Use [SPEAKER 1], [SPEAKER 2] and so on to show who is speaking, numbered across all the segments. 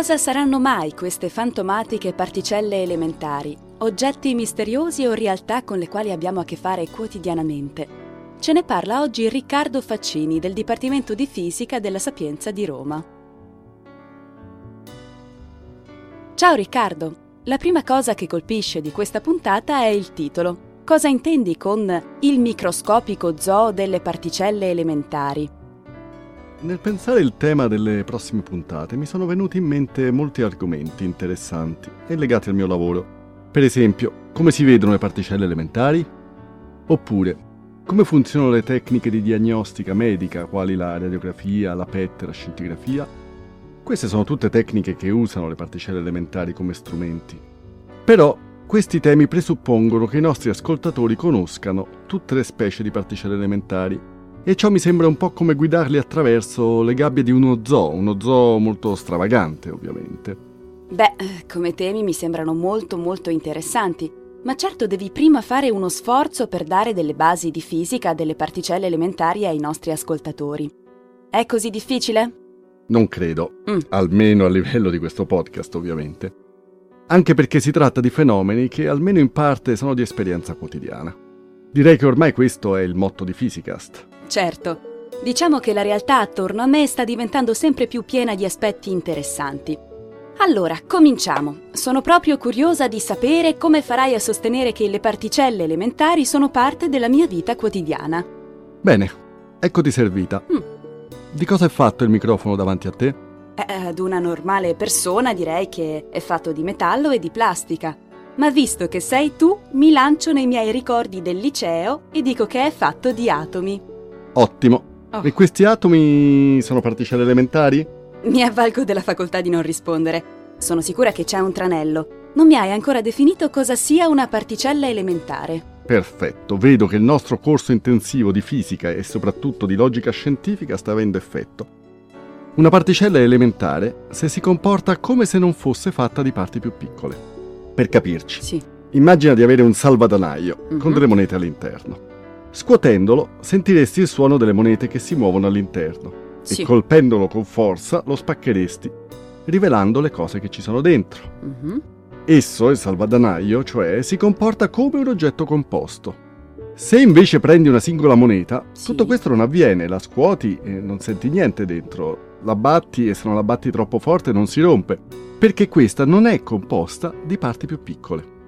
[SPEAKER 1] Cosa saranno mai queste fantomatiche particelle elementari, oggetti misteriosi o realtà con le quali abbiamo a che fare quotidianamente? Ce ne parla oggi Riccardo Faccini del Dipartimento di Fisica della Sapienza di Roma. Ciao Riccardo, la prima cosa che colpisce di questa puntata è il titolo. Cosa intendi con il microscopico zoo delle particelle elementari?
[SPEAKER 2] Nel pensare il tema delle prossime puntate mi sono venuti in mente molti argomenti interessanti e legati al mio lavoro. Per esempio, come si vedono le particelle elementari? Oppure, come funzionano le tecniche di diagnostica medica, quali la radiografia, la PET, la scintigrafia? Queste sono tutte tecniche che usano le particelle elementari come strumenti. Però questi temi presuppongono che i nostri ascoltatori conoscano tutte le specie di particelle elementari e ciò mi sembra un po' come guidarli attraverso le gabbie di uno zoo, uno zoo molto stravagante ovviamente.
[SPEAKER 1] Beh, come temi mi sembrano molto molto interessanti, ma certo devi prima fare uno sforzo per dare delle basi di fisica delle particelle elementari ai nostri ascoltatori. È così difficile?
[SPEAKER 2] Non credo, mm. almeno a livello di questo podcast ovviamente. Anche perché si tratta di fenomeni che almeno in parte sono di esperienza quotidiana. Direi che ormai questo è il motto di Physicast.
[SPEAKER 1] Certo, diciamo che la realtà attorno a me sta diventando sempre più piena di aspetti interessanti. Allora, cominciamo. Sono proprio curiosa di sapere come farai a sostenere che le particelle elementari sono parte della mia vita quotidiana.
[SPEAKER 2] Bene, eccoti servita. Mm. Di cosa è fatto il microfono davanti a te?
[SPEAKER 1] Eh, ad una normale persona direi che è fatto di metallo e di plastica. Ma visto che sei tu, mi lancio nei miei ricordi del liceo e dico che è fatto di atomi.
[SPEAKER 2] Ottimo. Oh. E questi atomi sono particelle elementari?
[SPEAKER 1] Mi avvalgo della facoltà di non rispondere. Sono sicura che c'è un tranello. Non mi hai ancora definito cosa sia una particella elementare.
[SPEAKER 2] Perfetto, vedo che il nostro corso intensivo di fisica e soprattutto di logica scientifica sta avendo effetto. Una particella elementare se si comporta come se non fosse fatta di parti più piccole. Per capirci.
[SPEAKER 1] Sì.
[SPEAKER 2] Immagina di avere un salvadanaio mm-hmm. con delle monete all'interno. Scuotendolo sentiresti il suono delle monete che si muovono all'interno sì. e colpendolo con forza lo spaccheresti, rivelando le cose che ci sono dentro. Mm-hmm. Esso, il salvadanaio, cioè, si comporta come un oggetto composto. Se invece prendi una singola moneta, sì. tutto questo non avviene, la scuoti e non senti niente dentro, la batti e se non la batti troppo forte non si rompe, perché questa non è composta di parti più piccole.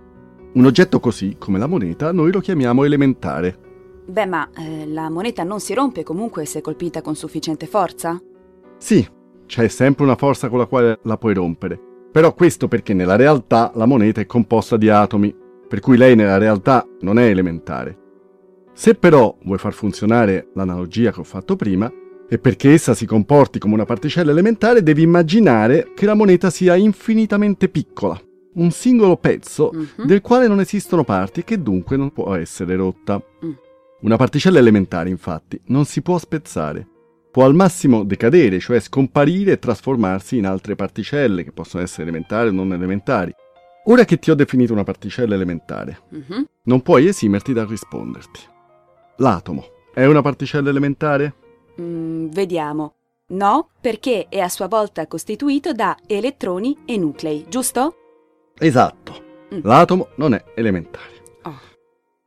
[SPEAKER 2] Un oggetto così, come la moneta, noi lo chiamiamo elementare.
[SPEAKER 1] Beh, ma eh, la moneta non si rompe comunque se colpita con sufficiente forza?
[SPEAKER 2] Sì, c'è sempre una forza con la quale la puoi rompere. Però questo perché nella realtà la moneta è composta di atomi, per cui lei nella realtà non è elementare. Se però vuoi far funzionare l'analogia che ho fatto prima, e perché essa si comporti come una particella elementare, devi immaginare che la moneta sia infinitamente piccola, un singolo pezzo uh-huh. del quale non esistono parti e che dunque non può essere rotta. Uh. Una particella elementare, infatti, non si può spezzare. Può al massimo decadere, cioè scomparire e trasformarsi in altre particelle, che possono essere elementari o non elementari. Ora che ti ho definito una particella elementare, uh-huh. non puoi esimerti dal risponderti. L'atomo è una particella elementare?
[SPEAKER 1] Mm, vediamo. No, perché è a sua volta costituito da elettroni e nuclei, giusto?
[SPEAKER 2] Esatto. Mm. L'atomo non è elementare.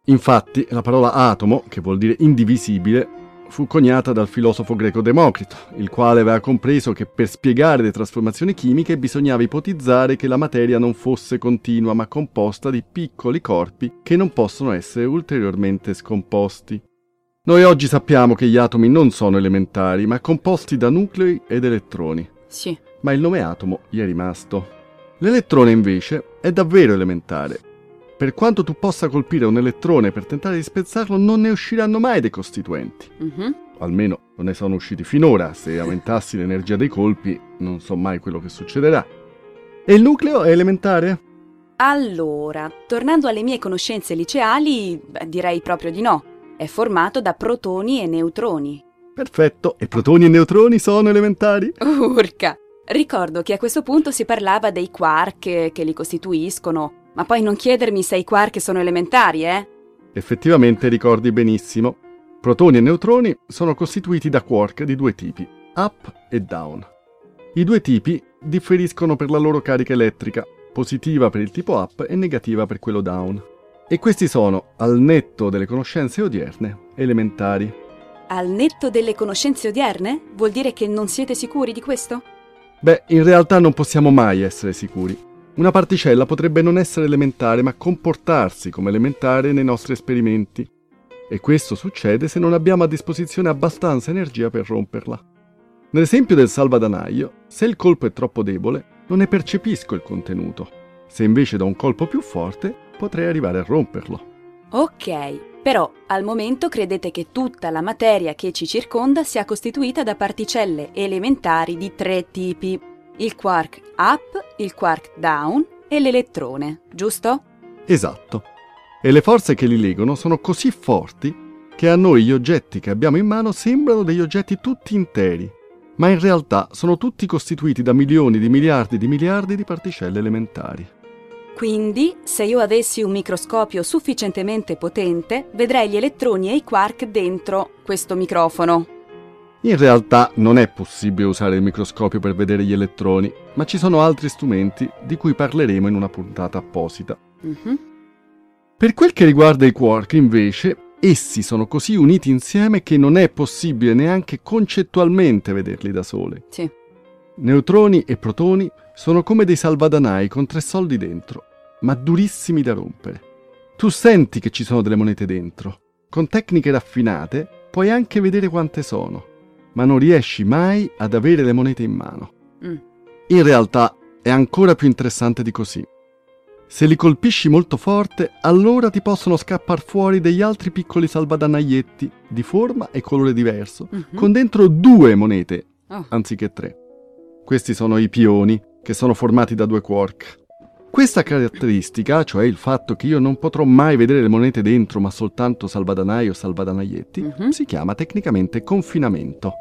[SPEAKER 2] Infatti, la parola atomo, che vuol dire indivisibile, fu coniata dal filosofo greco Democrito, il quale aveva compreso che per spiegare le trasformazioni chimiche bisognava ipotizzare che la materia non fosse continua ma composta di piccoli corpi che non possono essere ulteriormente scomposti. Noi oggi sappiamo che gli atomi non sono elementari, ma composti da nuclei ed elettroni.
[SPEAKER 1] Sì.
[SPEAKER 2] Ma il nome atomo gli è rimasto. L'elettrone invece è davvero elementare. Per quanto tu possa colpire un elettrone per tentare di spezzarlo, non ne usciranno mai dei costituenti.
[SPEAKER 1] Mhm.
[SPEAKER 2] Almeno non ne sono usciti finora. Se aumentassi l'energia dei colpi, non so mai quello che succederà. E il nucleo è elementare?
[SPEAKER 1] Allora, tornando alle mie conoscenze liceali, direi proprio di no. È formato da protoni e neutroni.
[SPEAKER 2] Perfetto. E protoni e neutroni sono elementari?
[SPEAKER 1] Urca! Ricordo che a questo punto si parlava dei quark che li costituiscono, ma poi non chiedermi se i quark sono elementari, eh?
[SPEAKER 2] Effettivamente ricordi benissimo. Protoni e neutroni sono costituiti da quark di due tipi, up e down. I due tipi differiscono per la loro carica elettrica, positiva per il tipo up e negativa per quello down. E questi sono, al netto delle conoscenze odierne, elementari.
[SPEAKER 1] Al netto delle conoscenze odierne? Vuol dire che non siete sicuri di questo?
[SPEAKER 2] Beh, in realtà non possiamo mai essere sicuri. Una particella potrebbe non essere elementare, ma comportarsi come elementare nei nostri esperimenti. E questo succede se non abbiamo a disposizione abbastanza energia per romperla. Nell'esempio del salvadanaio, se il colpo è troppo debole, non ne percepisco il contenuto. Se invece do un colpo più forte, potrei arrivare a romperlo.
[SPEAKER 1] Ok, però al momento credete che tutta la materia che ci circonda sia costituita da particelle elementari di tre tipi: il quark up, il quark down e l'elettrone, giusto?
[SPEAKER 2] Esatto. E le forze che li legano sono così forti che a noi gli oggetti che abbiamo in mano sembrano degli oggetti tutti interi, ma in realtà sono tutti costituiti da milioni di miliardi di miliardi di particelle elementari.
[SPEAKER 1] Quindi, se io avessi un microscopio sufficientemente potente, vedrei gli elettroni e i quark dentro questo microfono.
[SPEAKER 2] In realtà non è possibile usare il microscopio per vedere gli elettroni, ma ci sono altri strumenti di cui parleremo in una puntata apposita.
[SPEAKER 1] Mhm.
[SPEAKER 2] Per quel che riguarda i quark, invece, essi sono così uniti insieme che non è possibile neanche concettualmente vederli da sole.
[SPEAKER 1] Sì.
[SPEAKER 2] Neutroni e protoni sono come dei salvadanai con tre soldi dentro, ma durissimi da rompere. Tu senti che ci sono delle monete dentro. Con tecniche raffinate puoi anche vedere quante sono, ma non riesci mai ad avere le monete in mano.
[SPEAKER 1] Mm.
[SPEAKER 2] In realtà è ancora più interessante di così. Se li colpisci molto forte, allora ti possono scappar fuori degli altri piccoli salvadanaietti di forma e colore diverso,
[SPEAKER 1] Mhm.
[SPEAKER 2] con dentro due monete
[SPEAKER 1] Oh.
[SPEAKER 2] anziché tre. Questi sono i pioni, che sono formati da due quark. Questa caratteristica, cioè il fatto che io non potrò mai vedere le monete dentro ma soltanto salvadanai o salvadanaietti,
[SPEAKER 1] Mhm.
[SPEAKER 2] si chiama tecnicamente confinamento.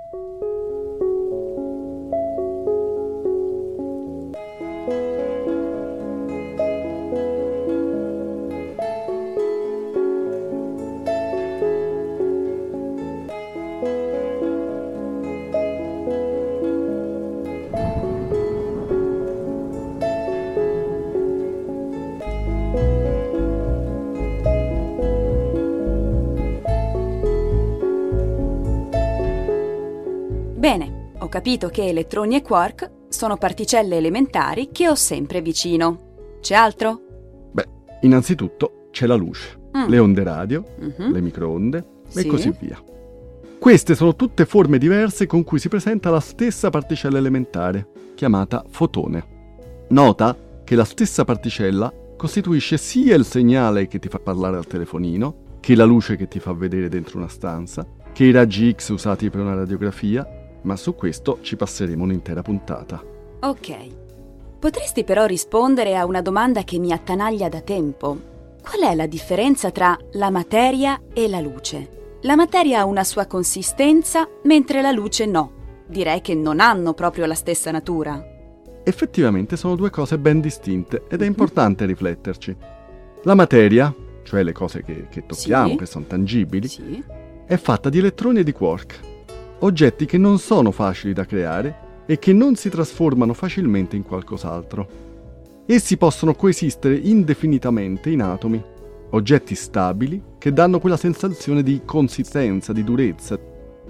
[SPEAKER 1] Capito che elettroni e quark sono particelle elementari che ho sempre vicino. C'è altro?
[SPEAKER 2] Beh, innanzitutto c'è la luce,
[SPEAKER 1] Mm.
[SPEAKER 2] le onde radio,
[SPEAKER 1] Mhm.
[SPEAKER 2] le microonde e
[SPEAKER 1] Sì.
[SPEAKER 2] così via. Queste sono tutte forme diverse con cui si presenta la stessa particella elementare, chiamata fotone. Nota che la stessa particella costituisce sia il segnale che ti fa parlare al telefonino, che la luce che ti fa vedere dentro una stanza, che i raggi X usati per una radiografia, ma su questo ci passeremo un'intera puntata.
[SPEAKER 1] Ok. Potresti però rispondere a una domanda che mi attanaglia da tempo. Qual è la differenza tra la materia e la luce? La materia ha una sua consistenza, mentre la luce no. Direi che non hanno proprio la stessa natura.
[SPEAKER 2] Effettivamente sono due cose ben distinte ed è importante rifletterci. La materia, cioè le cose che, che tocchiamo,
[SPEAKER 1] Sì.
[SPEAKER 2] che sono tangibili,
[SPEAKER 1] Sì.
[SPEAKER 2] è fatta di elettroni e di quark, oggetti che non sono facili da creare e che non si trasformano facilmente in qualcos'altro. Essi possono coesistere indefinitamente in atomi, oggetti stabili che danno quella sensazione di consistenza, di durezza,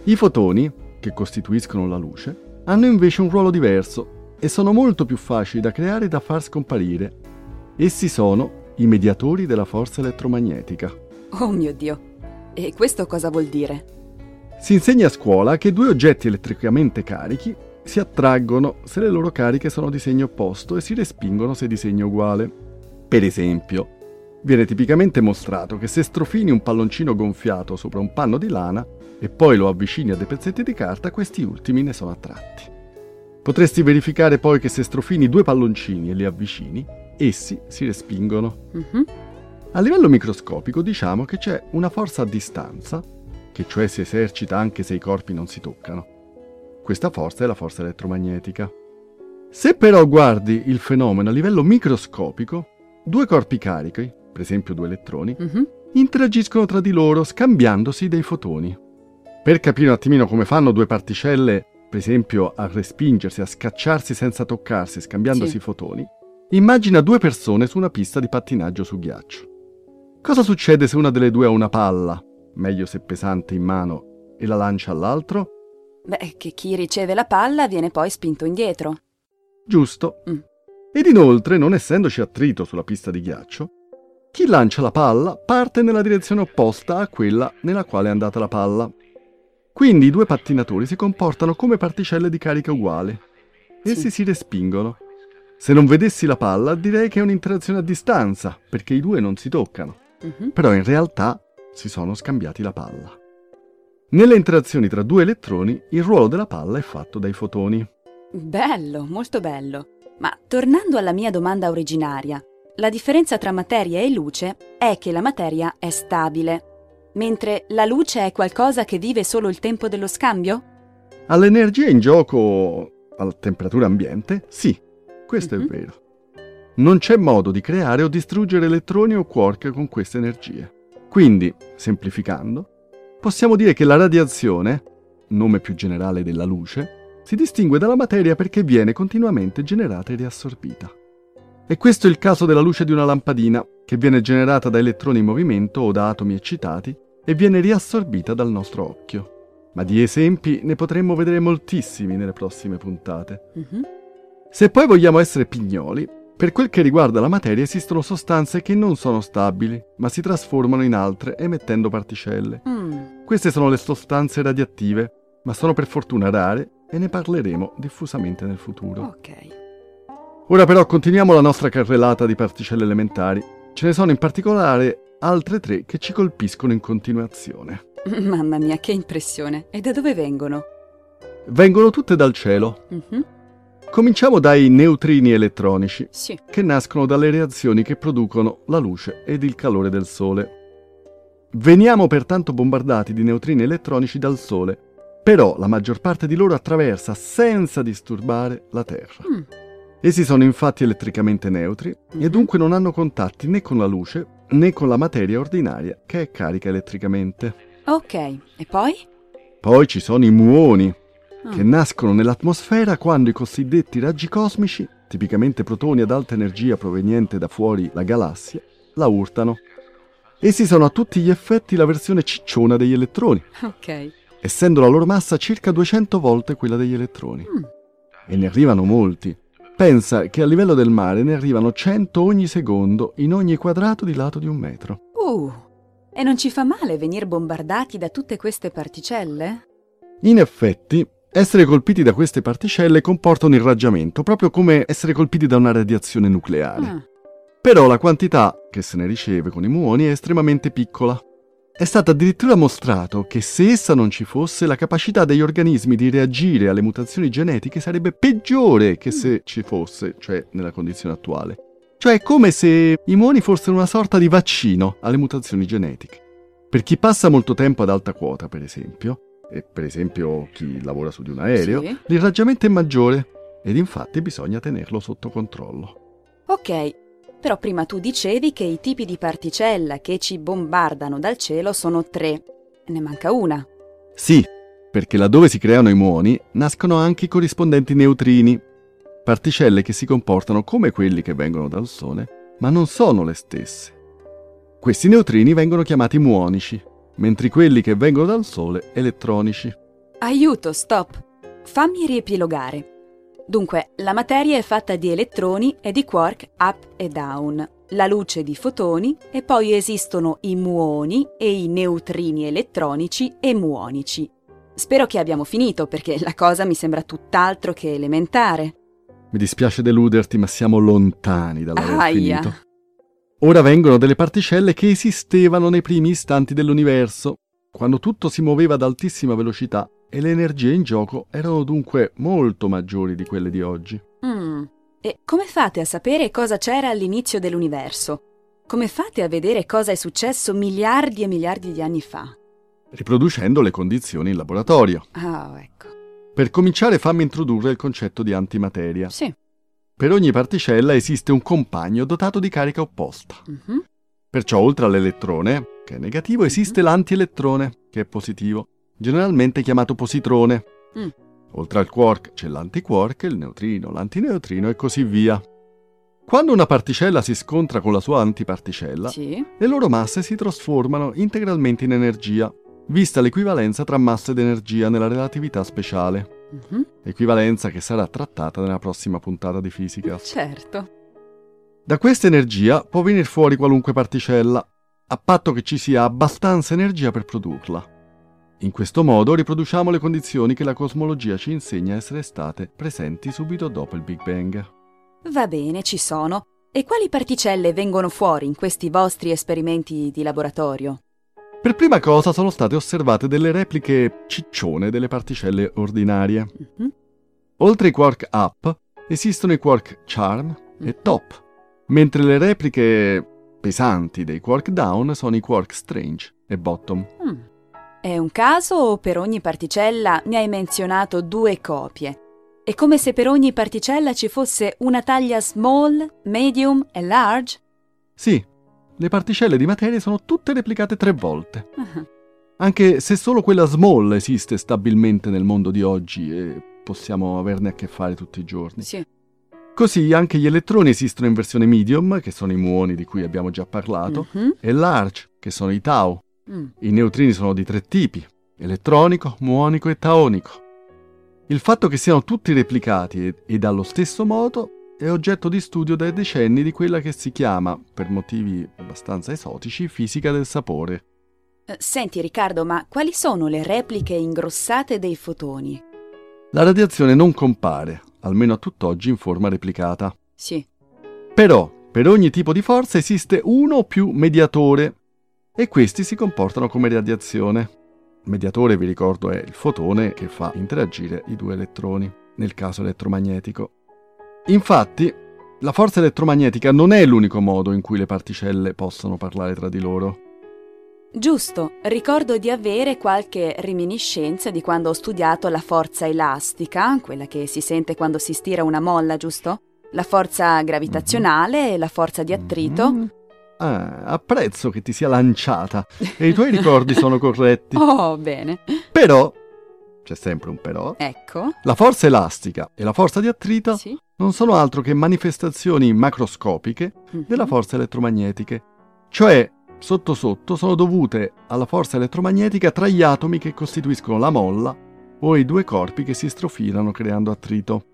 [SPEAKER 2] I fotoni, che costituiscono la luce, hanno invece un ruolo diverso e sono molto più facili da creare e da far scomparire. Essi sono i mediatori della forza elettromagnetica.
[SPEAKER 1] Oh mio Dio! E questo cosa vuol dire?
[SPEAKER 2] Si insegna a scuola che due oggetti elettricamente carichi si attraggono se le loro cariche sono di segno opposto e si respingono se di segno uguale. Per esempio, viene tipicamente mostrato che se strofini un palloncino gonfiato sopra un panno di lana e poi lo avvicini a dei pezzetti di carta, questi ultimi ne sono attratti. Potresti verificare poi che se strofini due palloncini e li avvicini, essi si respingono.
[SPEAKER 1] Mhm.
[SPEAKER 2] A livello microscopico diciamo che c'è una forza a distanza, che cioè si esercita anche se i corpi non si toccano. Questa forza è la forza elettromagnetica. Se però guardi il fenomeno a livello microscopico, due corpi carichi, per esempio due elettroni,
[SPEAKER 1] Mhm.
[SPEAKER 2] interagiscono tra di loro scambiandosi dei fotoni. Per capire un attimino come fanno due particelle, per esempio, a respingersi, a scacciarsi senza toccarsi, scambiandosi
[SPEAKER 1] Sì.
[SPEAKER 2] fotoni, immagina due persone su una pista di pattinaggio su ghiaccio. Cosa succede se una delle due ha una palla, meglio se pesante in mano, e la lancia all'altro?
[SPEAKER 1] Beh, che chi riceve la palla viene poi spinto indietro.
[SPEAKER 2] Giusto.
[SPEAKER 1] Mm.
[SPEAKER 2] Ed inoltre, non essendoci attrito sulla pista di ghiaccio, chi lancia la palla parte nella direzione opposta a quella nella quale è andata la palla. Quindi i due pattinatori si comportano come particelle di carica uguale. Essi
[SPEAKER 1] Sì.
[SPEAKER 2] si respingono. Se non vedessi la palla, direi che è un'interazione a distanza, perché i due non si toccano.
[SPEAKER 1] Mhm.
[SPEAKER 2] Però in realtà si sono scambiati la palla. Nelle interazioni tra due elettroni, il ruolo della palla è fatto dai fotoni.
[SPEAKER 1] Bello, molto bello. Ma tornando alla mia domanda originaria, la differenza tra materia e luce è che la materia è stabile, mentre la luce è qualcosa che vive solo il tempo dello scambio?
[SPEAKER 2] All'energia in gioco a temperatura ambiente, sì, questo
[SPEAKER 1] Mhm.
[SPEAKER 2] è vero. Non c'è modo di creare o distruggere elettroni o quark con queste energie. Quindi, semplificando, possiamo dire che la radiazione, nome più generale della luce, si distingue dalla materia perché viene continuamente generata e riassorbita. E questo è il caso della luce di una lampadina, che viene generata da elettroni in movimento o da atomi eccitati e viene riassorbita dal nostro occhio. Ma di esempi ne potremmo vedere moltissimi nelle prossime puntate.
[SPEAKER 1] Mhm.
[SPEAKER 2] Se poi vogliamo essere pignoli, per quel che riguarda la materia esistono sostanze che non sono stabili, ma si trasformano in altre emettendo particelle.
[SPEAKER 1] Mm,
[SPEAKER 2] Queste sono le sostanze radioattive, ma sono per fortuna rare e ne parleremo diffusamente nel futuro.
[SPEAKER 1] ok.
[SPEAKER 2] Ora però continuiamo la nostra carrellata di particelle elementari. Ce ne sono in particolare altre tre che ci colpiscono in continuazione.
[SPEAKER 1] Mamma mia, che impressione. E da dove vengono?
[SPEAKER 2] Vengono tutte dal cielo.
[SPEAKER 1] Mhm.
[SPEAKER 2] Cominciamo dai neutrini elettronici,
[SPEAKER 1] Sì.
[SPEAKER 2] che nascono dalle reazioni che producono la luce ed il calore del Sole. Veniamo pertanto bombardati di neutrini elettronici dal Sole, però la maggior parte di loro attraversa senza disturbare la Terra.
[SPEAKER 1] Mm.
[SPEAKER 2] Essi sono infatti elettricamente neutri e
[SPEAKER 1] Mhm.
[SPEAKER 2] dunque non hanno contatti né con la luce né con la materia ordinaria che è carica elettricamente.
[SPEAKER 1] Ok, e poi?
[SPEAKER 2] Poi ci sono i muoni,
[SPEAKER 1] Ah.
[SPEAKER 2] che nascono nell'atmosfera quando i cosiddetti raggi cosmici, tipicamente protoni ad alta energia proveniente da fuori la galassia, la urtano. Essi sono a tutti gli effetti la versione cicciona degli elettroni,
[SPEAKER 1] Ok.
[SPEAKER 2] essendo la loro massa circa 200 volte quella degli elettroni.
[SPEAKER 1] Mm.
[SPEAKER 2] E ne arrivano molti. Pensa che a livello del mare ne arrivano 100 ogni secondo in ogni quadrato di lato di un metro.
[SPEAKER 1] Uh, e non ci fa male venire bombardati da tutte queste particelle?
[SPEAKER 2] In effetti, essere colpiti da queste particelle comporta un irraggiamento, proprio come essere colpiti da una radiazione nucleare.
[SPEAKER 1] Ah,
[SPEAKER 2] Però la quantità che se ne riceve con i muoni è estremamente piccola. È stato addirittura mostrato che se essa non ci fosse, la capacità degli organismi di reagire alle mutazioni genetiche sarebbe peggiore che se ci fosse, cioè nella condizione attuale. Cioè è come se i muoni fossero una sorta di vaccino alle mutazioni genetiche. Per chi passa molto tempo ad alta quota, per esempio, e per esempio chi lavora su di un aereo,
[SPEAKER 1] Sì.
[SPEAKER 2] l'irraggiamento è maggiore ed infatti bisogna tenerlo sotto controllo.
[SPEAKER 1] ok, però prima tu dicevi che i tipi di particella che ci bombardano dal cielo sono tre. Ne manca una.
[SPEAKER 2] Sì, perché laddove si creano i muoni nascono anche i corrispondenti neutrini, particelle che si comportano come quelli che vengono dal Sole, ma non sono le stesse. Questi neutrini vengono chiamati muonici, mentre quelli che vengono dal Sole elettronici.
[SPEAKER 1] Aiuto, stop. Fammi riepilogare. Dunque, la materia è fatta di elettroni e di quark up e down, la luce di fotoni e poi esistono i muoni e i neutrini elettronici e muonici. Spero che abbiamo finito perché la cosa mi sembra tutt'altro che elementare.
[SPEAKER 2] Mi dispiace deluderti, ma siamo lontani dall'aver
[SPEAKER 1] Aia.
[SPEAKER 2] finito. Ora vengono delle particelle che esistevano nei primi istanti dell'universo, quando tutto si muoveva ad altissima velocità e le energie in gioco erano dunque molto maggiori di quelle di oggi.
[SPEAKER 1] Mm. E come fate a sapere cosa c'era all'inizio dell'universo? Come fate a vedere cosa è successo miliardi e miliardi di anni fa?
[SPEAKER 2] riproducendo le condizioni in laboratorio.
[SPEAKER 1] Ah, ecco.
[SPEAKER 2] Per cominciare fammi introdurre il concetto di antimateria.
[SPEAKER 1] Sì.
[SPEAKER 2] Per ogni particella esiste un compagno dotato di carica opposta.
[SPEAKER 1] Mhm.
[SPEAKER 2] Perciò oltre all'elettrone, che è negativo, esiste l'antielettrone, che è positivo, generalmente chiamato positrone.
[SPEAKER 1] Mm.
[SPEAKER 2] Oltre al quark c'è l'antiquark, il neutrino, l'antineutrino e così via. Quando una particella si scontra con la sua antiparticella,
[SPEAKER 1] Sì.
[SPEAKER 2] le loro masse si trasformano integralmente in energia, vista l'equivalenza tra massa ed energia nella relatività speciale,
[SPEAKER 1] Mhm.
[SPEAKER 2] equivalenza che sarà trattata nella prossima puntata di fisica.
[SPEAKER 1] Certo.
[SPEAKER 2] Da questa energia può venire fuori qualunque particella, a patto che ci sia abbastanza energia per produrla. In questo modo riproduciamo le condizioni che la cosmologia ci insegna essere state presenti subito dopo il Big Bang.
[SPEAKER 1] Va bene, ci sono. E quali particelle vengono fuori in questi vostri esperimenti di laboratorio?
[SPEAKER 2] Per prima cosa sono state osservate delle repliche ciccione delle particelle ordinarie.
[SPEAKER 1] Mhm.
[SPEAKER 2] Oltre ai quark up esistono i quark charm e top, mentre le repliche pesanti dei quark down sono i quark strange e bottom.
[SPEAKER 1] Mm. È un caso o per ogni particella mi hai menzionato due copie? È come se per ogni particella ci fosse una taglia small, medium e large?
[SPEAKER 2] Sì, le particelle di materia sono tutte replicate tre volte,
[SPEAKER 1] Ah,
[SPEAKER 2] anche se solo quella small esiste stabilmente nel mondo di oggi e possiamo averne a che fare tutti i giorni.
[SPEAKER 1] sì.
[SPEAKER 2] Così anche gli elettroni esistono in versione medium, che sono i muoni di cui abbiamo già parlato,
[SPEAKER 1] Mhm.
[SPEAKER 2] e large, che sono i tau.
[SPEAKER 1] Mm.
[SPEAKER 2] I neutrini sono di tre tipi, elettronico, muonico e taonico. Il fatto che siano tutti replicati e, e dallo stesso modo è oggetto di studio dai decenni di quella che si chiama, per motivi abbastanza esotici, fisica del sapore.
[SPEAKER 1] Eh, Senti Riccardo, ma quali sono le repliche ingrossate dei fotoni?
[SPEAKER 2] La radiazione non compare, almeno a tutt'oggi, in forma replicata.
[SPEAKER 1] Sì.
[SPEAKER 2] Però, per ogni tipo di forza esiste uno o più mediatore e questi si comportano come radiazione. Il mediatore, vi ricordo, è il fotone che fa interagire i due elettroni, nel caso elettromagnetico. Infatti, la forza elettromagnetica non è l'unico modo in cui le particelle possono parlare tra di loro.
[SPEAKER 1] Giusto, ricordo di avere qualche reminiscenza di quando ho studiato la forza elastica, quella che si sente quando si stira una molla, giusto? La forza gravitazionale e la forza di attrito.
[SPEAKER 2] Mm. Ah, apprezzo che ti sia lanciata e i tuoi ricordi sono corretti.
[SPEAKER 1] Oh, bene.
[SPEAKER 2] Però, c'è sempre un però,
[SPEAKER 1] Ecco.
[SPEAKER 2] la forza elastica e la forza di attrito
[SPEAKER 1] Sì.
[SPEAKER 2] Non sono altro che manifestazioni macroscopiche
[SPEAKER 1] Mhm.
[SPEAKER 2] della forza elettromagnetiche, cioè sotto sotto sono dovute alla forza elettromagnetica tra gli atomi che costituiscono la molla o i due corpi che si strofilano creando attrito.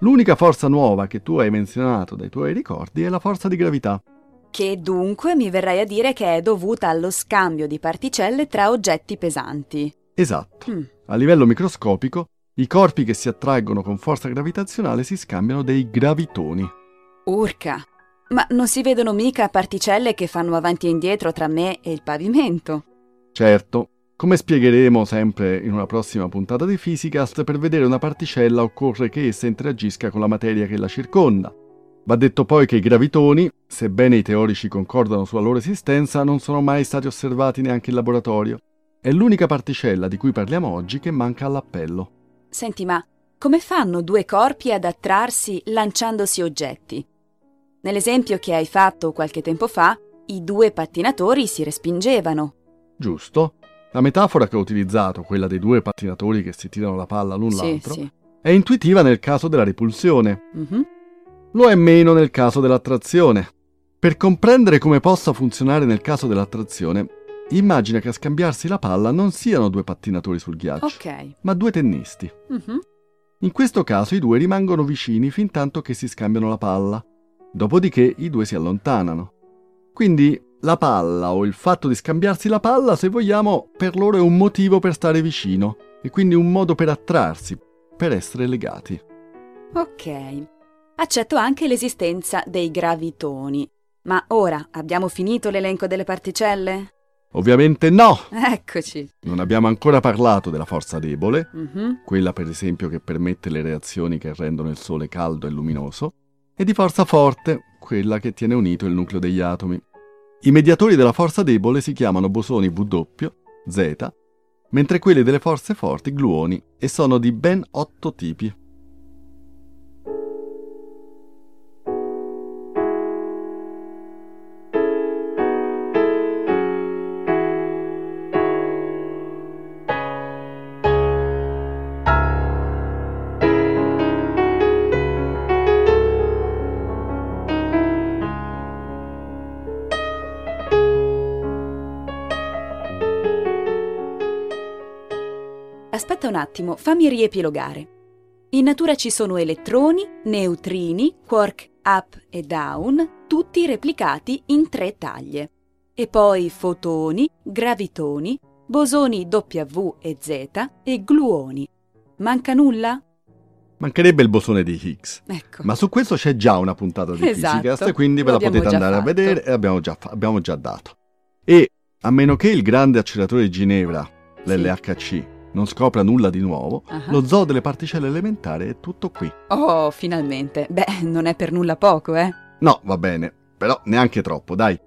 [SPEAKER 2] L'unica forza nuova che tu hai menzionato dai tuoi ricordi è la forza di gravità.
[SPEAKER 1] Che dunque mi verrai a dire che è dovuta allo scambio di particelle tra oggetti pesanti.
[SPEAKER 2] Esatto.
[SPEAKER 1] Mm.
[SPEAKER 2] A livello microscopico, i corpi che si attraggono con forza gravitazionale si scambiano dei gravitoni.
[SPEAKER 1] Urca! Ma non si vedono mica particelle che fanno avanti e indietro tra me e il pavimento.
[SPEAKER 2] Certo, come spiegheremo sempre in una prossima puntata di Physicast, per vedere una particella occorre che essa interagisca con la materia che la circonda. Va detto poi che i gravitoni, sebbene i teorici concordano sulla loro esistenza, non sono mai stati osservati neanche in laboratorio. È l'unica particella di cui parliamo oggi che manca all'appello.
[SPEAKER 1] Senti, ma come fanno due corpi ad attrarsi lanciandosi oggetti? Nell'esempio che hai fatto qualche tempo fa, i due pattinatori si respingevano.
[SPEAKER 2] Giusto? La metafora che ho utilizzato, quella dei due pattinatori che si tirano la palla l'un
[SPEAKER 1] Sì,
[SPEAKER 2] l'altro,
[SPEAKER 1] sì.
[SPEAKER 2] è intuitiva nel caso della repulsione,
[SPEAKER 1] Mhm.
[SPEAKER 2] Lo è meno nel caso dell'attrazione. Per comprendere come possa funzionare nel caso dell'attrazione, immagina che a scambiarsi la palla non siano due pattinatori sul ghiaccio,
[SPEAKER 1] Ok.
[SPEAKER 2] ma due tennisti.
[SPEAKER 1] Mhm.
[SPEAKER 2] In questo caso i due rimangono vicini fin tanto che si scambiano la palla. Dopodiché i due si allontanano. Quindi la palla o il fatto di scambiarsi la palla, se vogliamo, per loro è un motivo per stare vicino e quindi un modo per attrarsi, per essere legati.
[SPEAKER 1] Ok. Accetto anche l'esistenza dei gravitoni. Ma ora abbiamo finito l'elenco delle particelle?
[SPEAKER 2] Ovviamente no!
[SPEAKER 1] Eccoci.
[SPEAKER 2] Non abbiamo ancora parlato della forza debole,
[SPEAKER 1] Mhm.
[SPEAKER 2] quella per esempio che permette le reazioni che rendono il Sole caldo e luminoso, e di forza forte, quella che tiene unito il nucleo degli atomi. I mediatori della forza debole si chiamano bosoni W, Z, mentre quelli delle forze forti gluoni, e sono di ben otto tipi.
[SPEAKER 1] Un attimo, fammi riepilogare. In natura ci sono elettroni, neutrini, quark up e down, tutti replicati in tre taglie. E poi fotoni, gravitoni, bosoni W e Z e gluoni. Manca nulla?
[SPEAKER 2] Mancherebbe il bosone di Higgs.
[SPEAKER 1] Ecco.
[SPEAKER 2] Ma su questo c'è già una puntata di
[SPEAKER 1] Esatto,
[SPEAKER 2] Physicast quindi ve la potete andare a
[SPEAKER 1] fatto.
[SPEAKER 2] vedere e abbiamo già, abbiamo già dato. E a meno che il grande acceleratore di Ginevra, l'LHC, non scopra nulla di nuovo,
[SPEAKER 1] Ah.
[SPEAKER 2] lo zoo delle particelle elementari è tutto qui.
[SPEAKER 1] Oh, finalmente. Beh, non è per nulla poco, eh?
[SPEAKER 2] No, va bene, però neanche troppo, dai.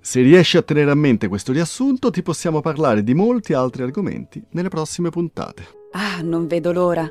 [SPEAKER 2] Se riesci a tenere a mente questo riassunto, ti possiamo parlare di molti altri argomenti nelle prossime puntate.
[SPEAKER 1] Ah, non vedo l'ora.